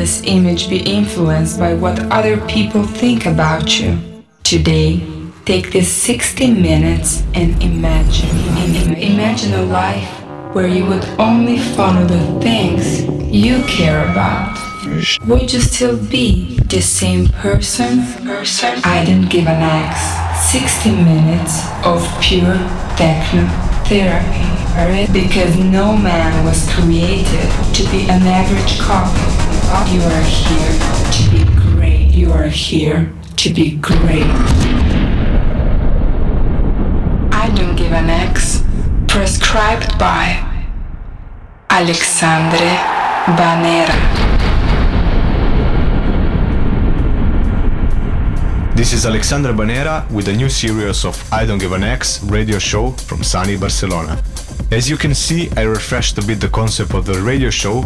this image be influenced by what other people think about you. Today, take these 60 minutes and imagine. Imagine a life where you would only follow the things you care about. Would you still be the same person? Person? I didn't give an X. 60 minutes of pure techno therapy. Because no man was created to be an average copy. You are here to be great. You are here to be great. I don't give an X. Prescribed by Alexandre Banera. This is Alexandre Banera with a new series of I Don't Give an X radio show from sunny Barcelona. As you can see, I refreshed a bit the concept of the radio show,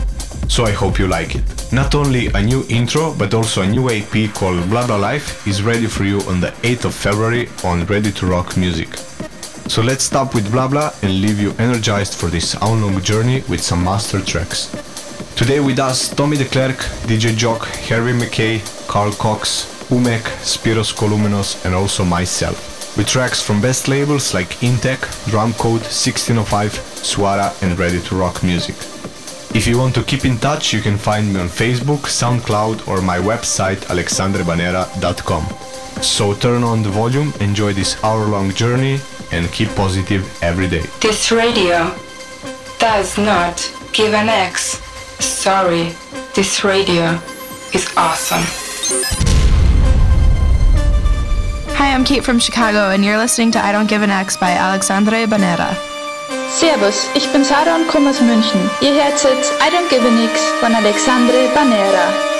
so I hope you like it. Not only a new intro, but also a new EP called Blah Blah Life is ready for you on the 8th of February on Ready to Rock Music. So let's stop with Blah Blah and leave you energized for this hour-long journey with some master tracks. Today with us Tommy Declerque, DJ Jock, Harvey McKay, Carl Cox, Umek, Spiros Kaloumenos and also myself, with tracks from best labels like Intec, Drumcode, 1605, Suara and Ready to Rock Music. If you want to keep in touch, you can find me on Facebook, SoundCloud or my website alexandrebanera.com. So turn on the volume, enjoy this hour-long journey and keep positive every day. This radio does not give an X. Sorry, this radio is awesome. Hi, I'm Kate from Chicago, and you're listening to I Don't Give an X by Alexandre Banera. Servus, ich bin Sarah und komme aus München. Ihr hört jetzt I Don't Give a Nix von Alexandre Banera.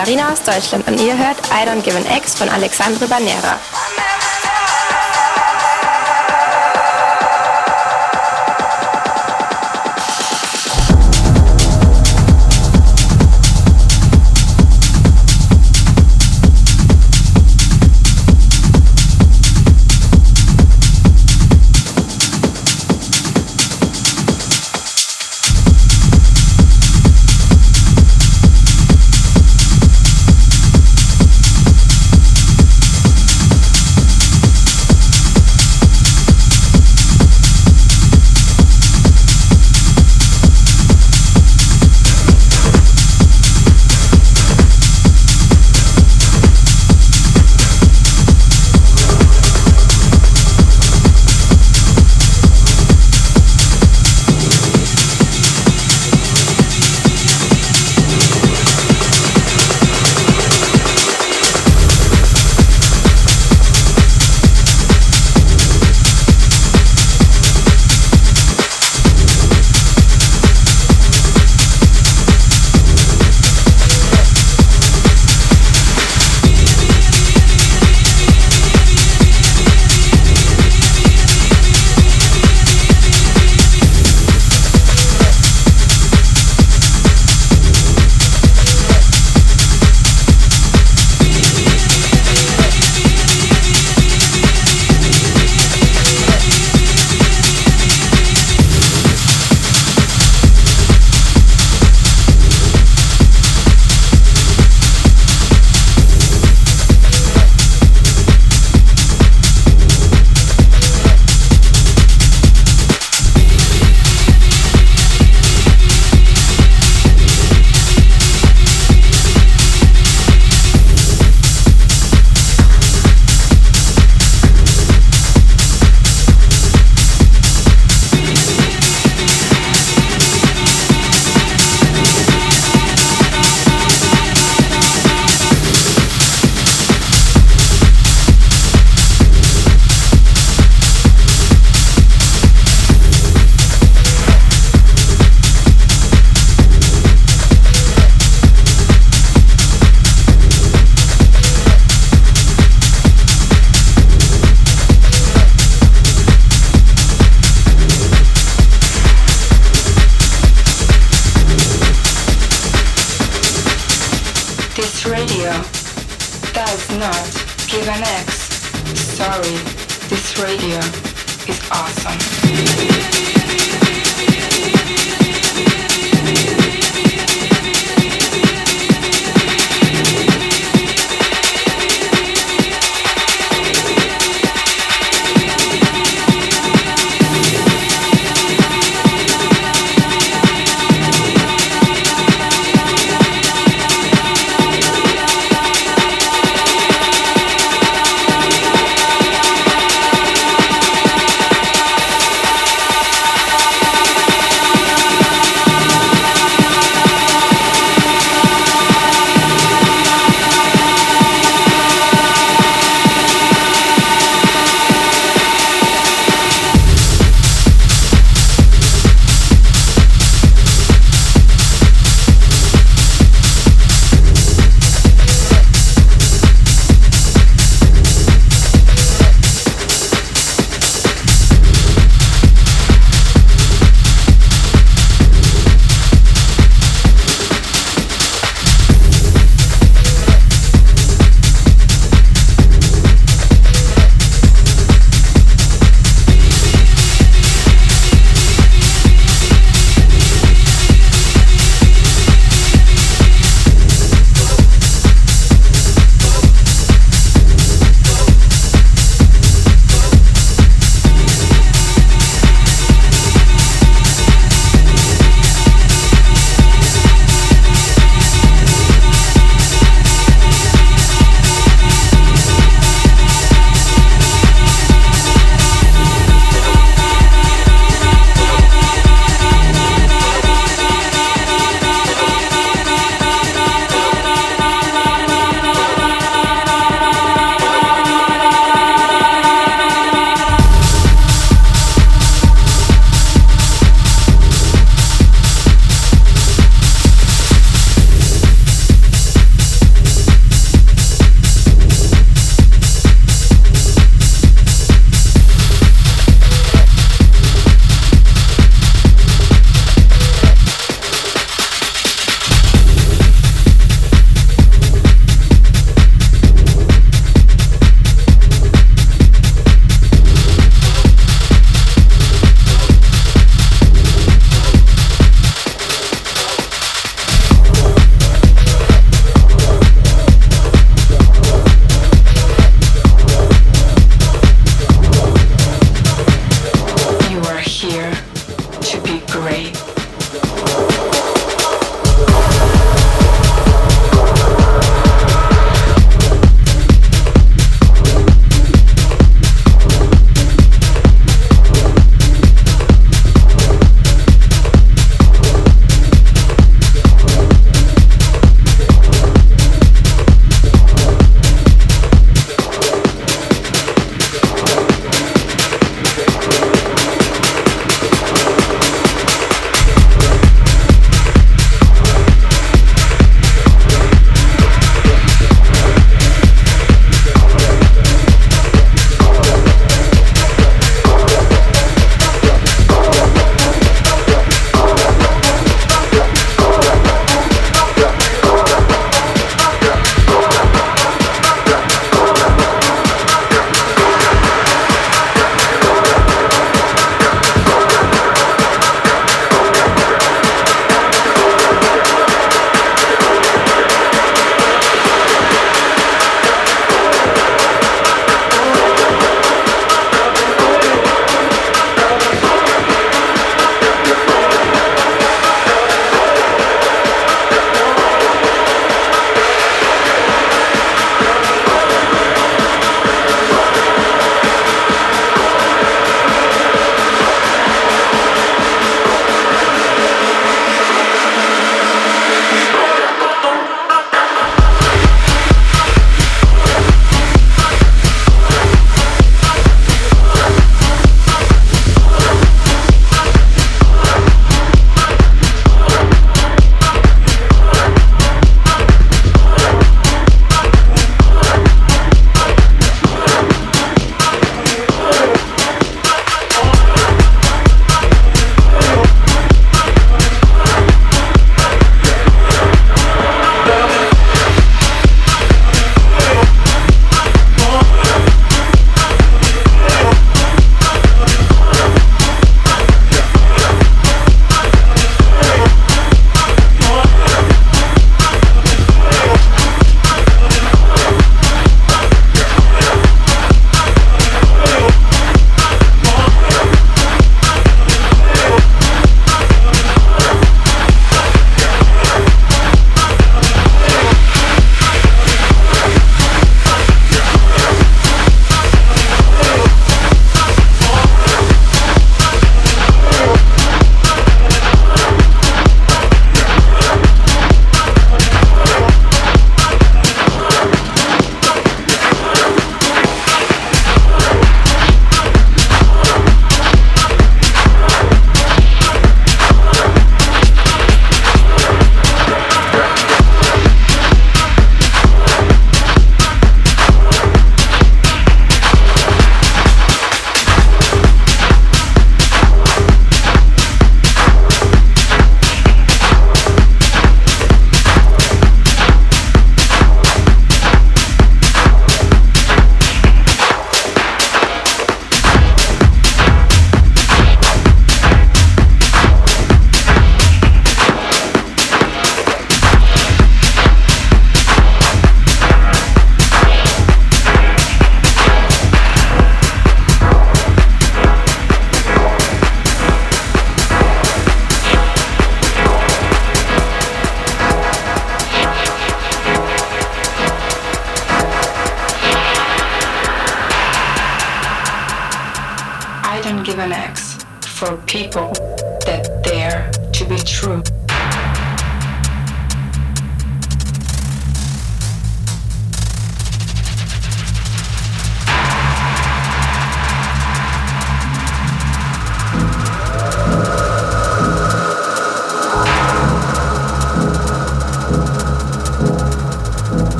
Katharina aus Deutschland und ihr hört I Don't Give an X von Alexandre Banera.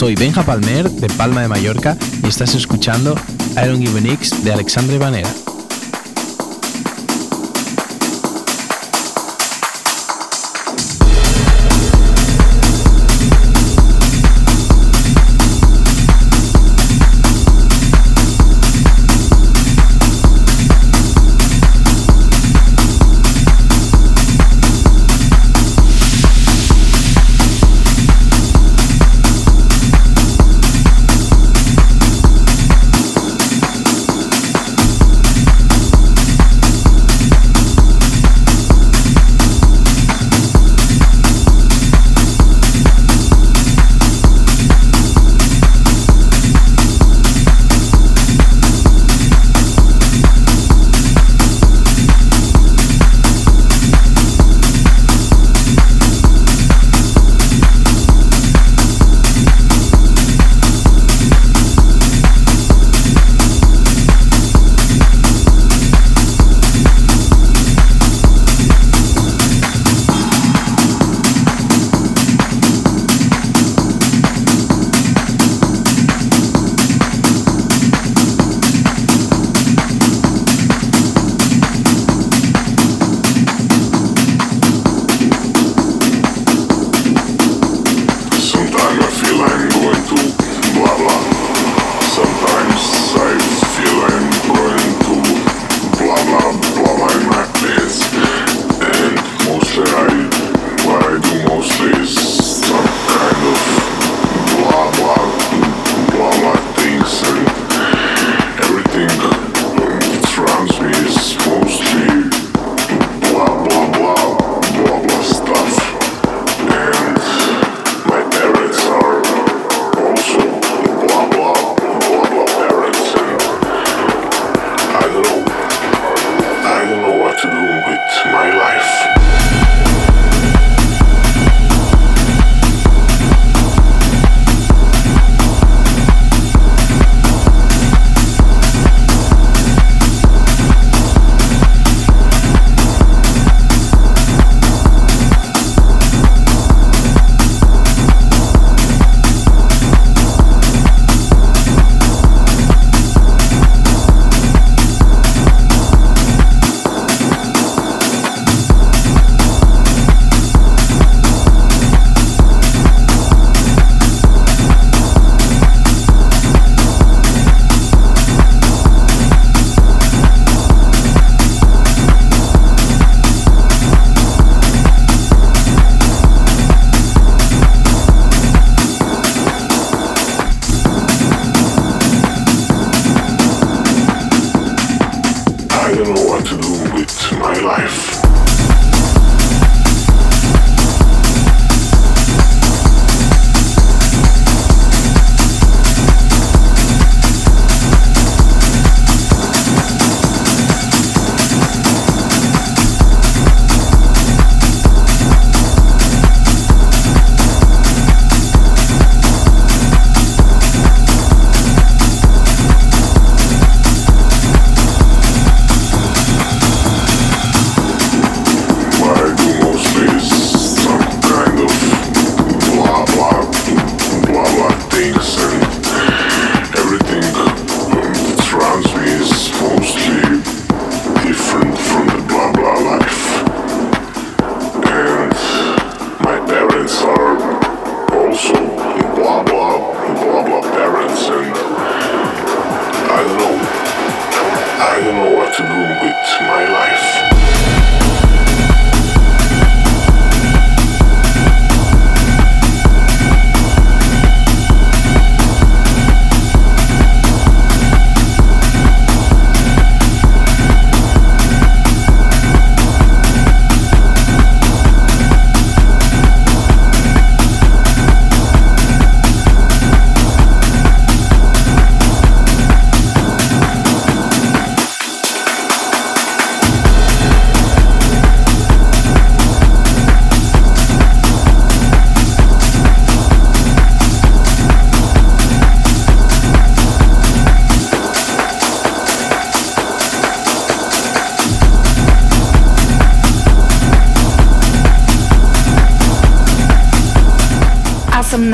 Soy Benja Palmer de Palma de Mallorca y estás escuchando Iron Given de Alexandre Vanera. To move with my life.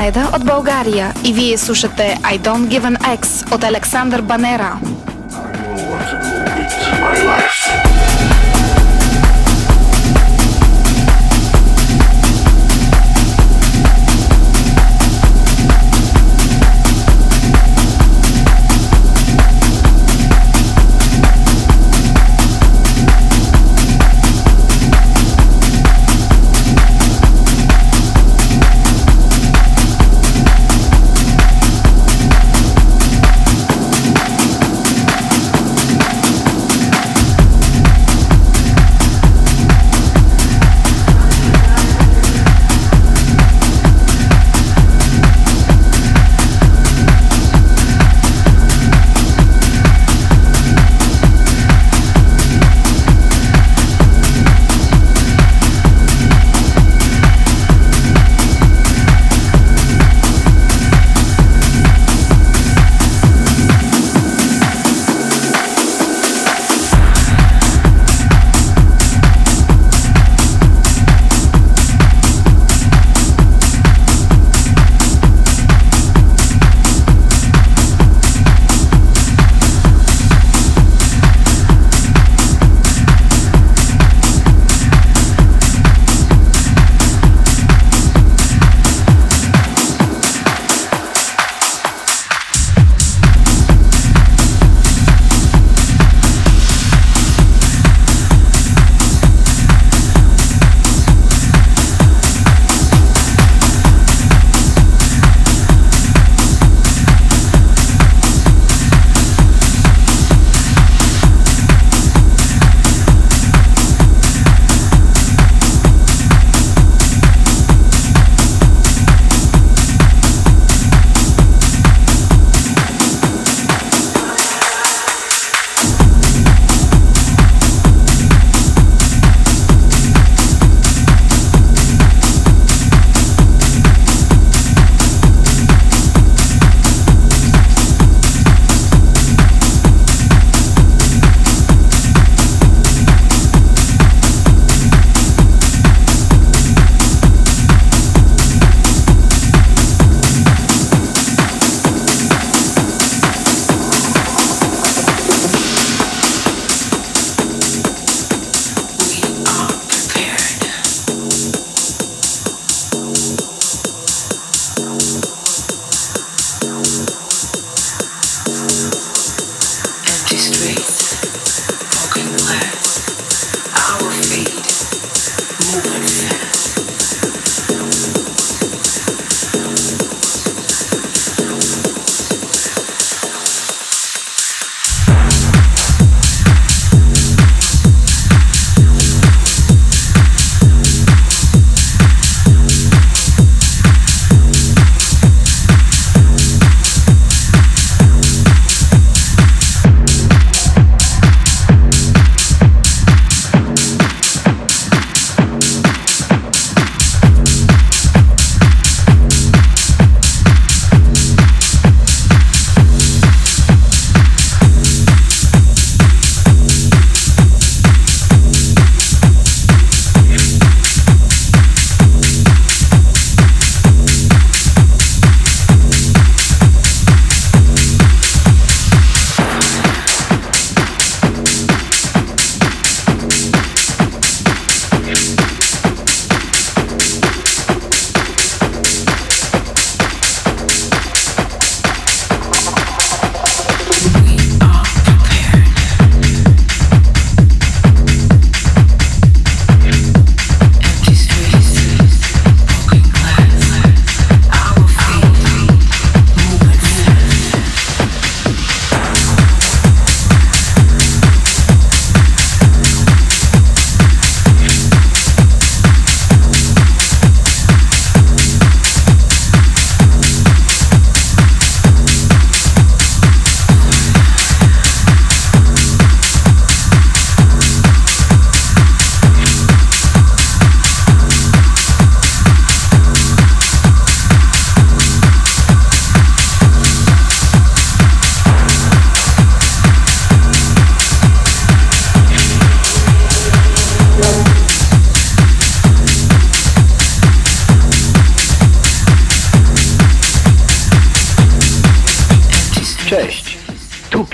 Неда от България и вие слушате I Don't Give an X от Александър Банера.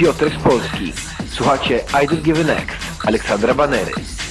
Tu Piotr z Polski. Słuchacie I Don't Give an X Aleksandra Banery.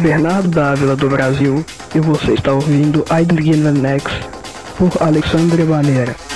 Bernardo Dávila do Brasil e você está ouvindo I Next por Alexandre Banera.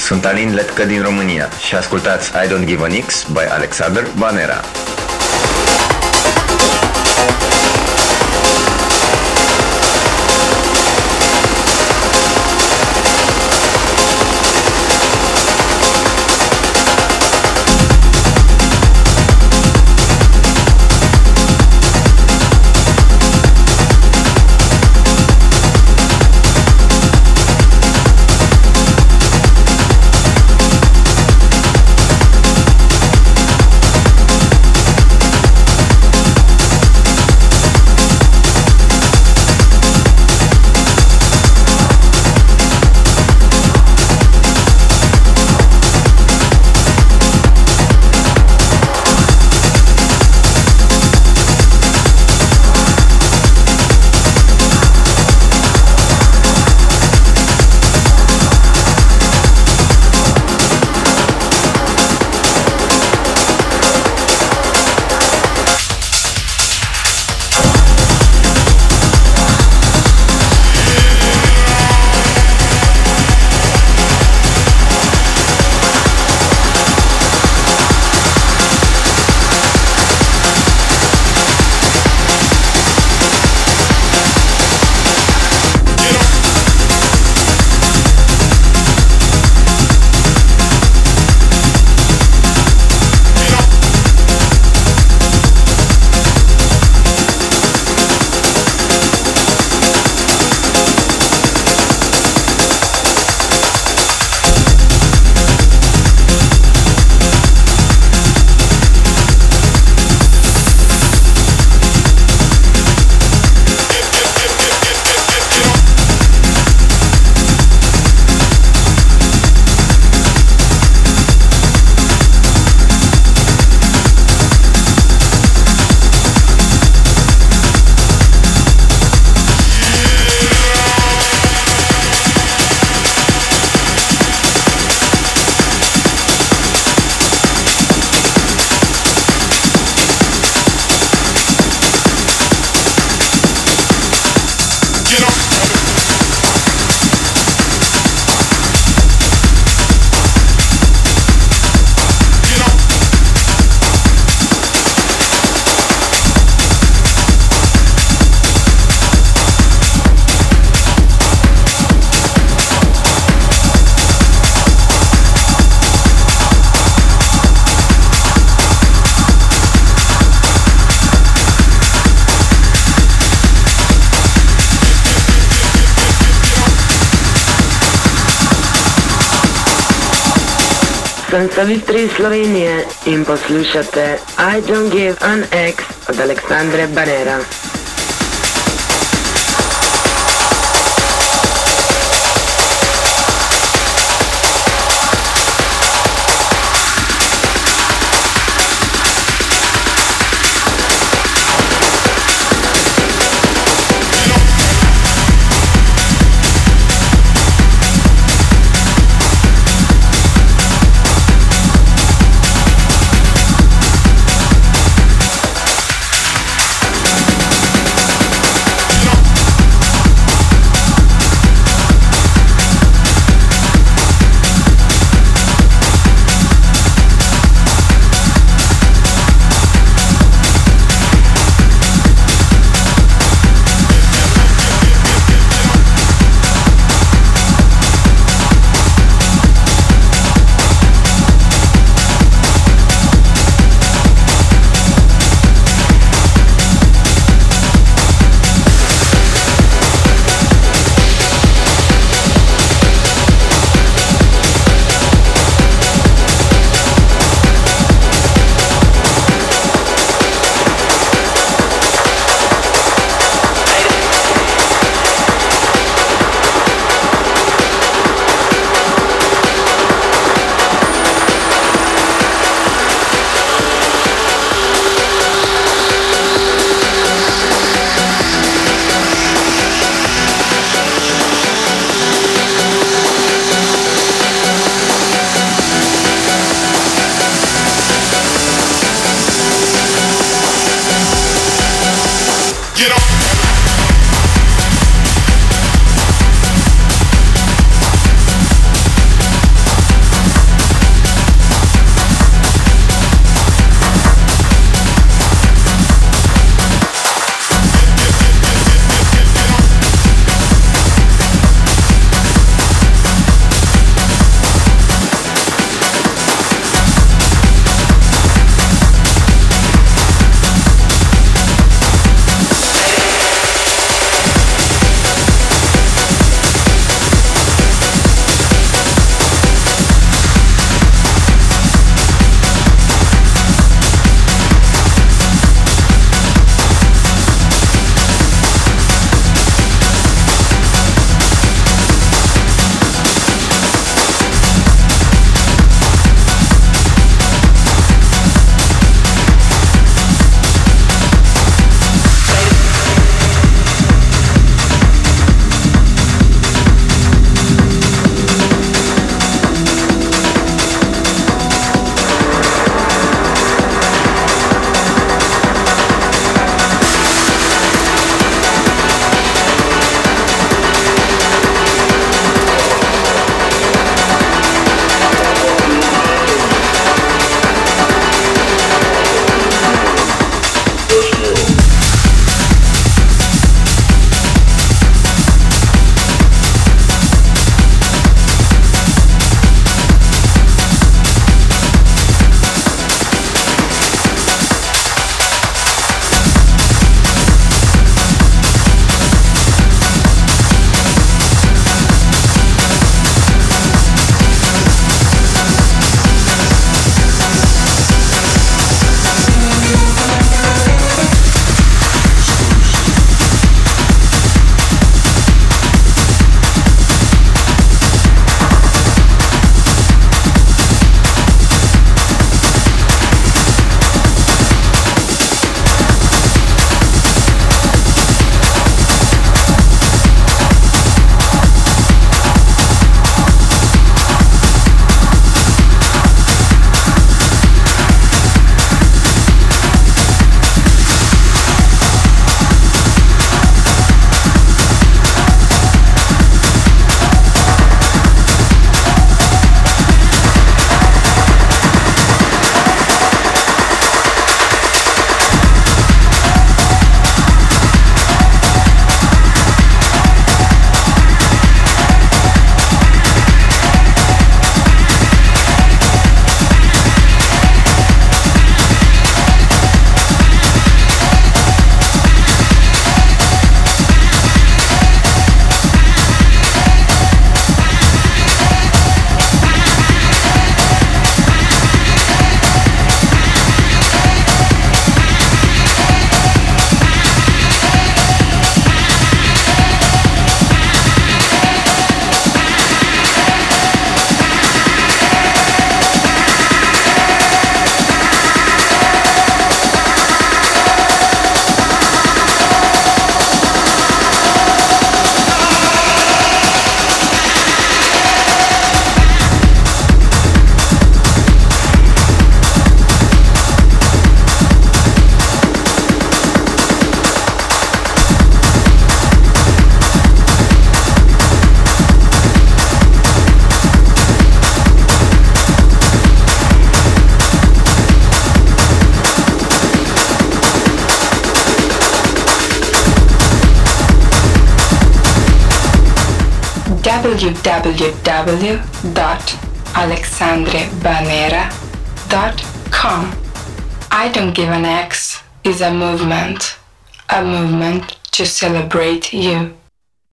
Sunt Alin Letcă din România și ascultați I Don't Give a Nix by Alexander Banera. Iz Slovenije in poslušate I Don't Give an X od Aleksandre Banera. www.alexandrebanera.com. I Don't Give an X is a movement, a movement to celebrate you.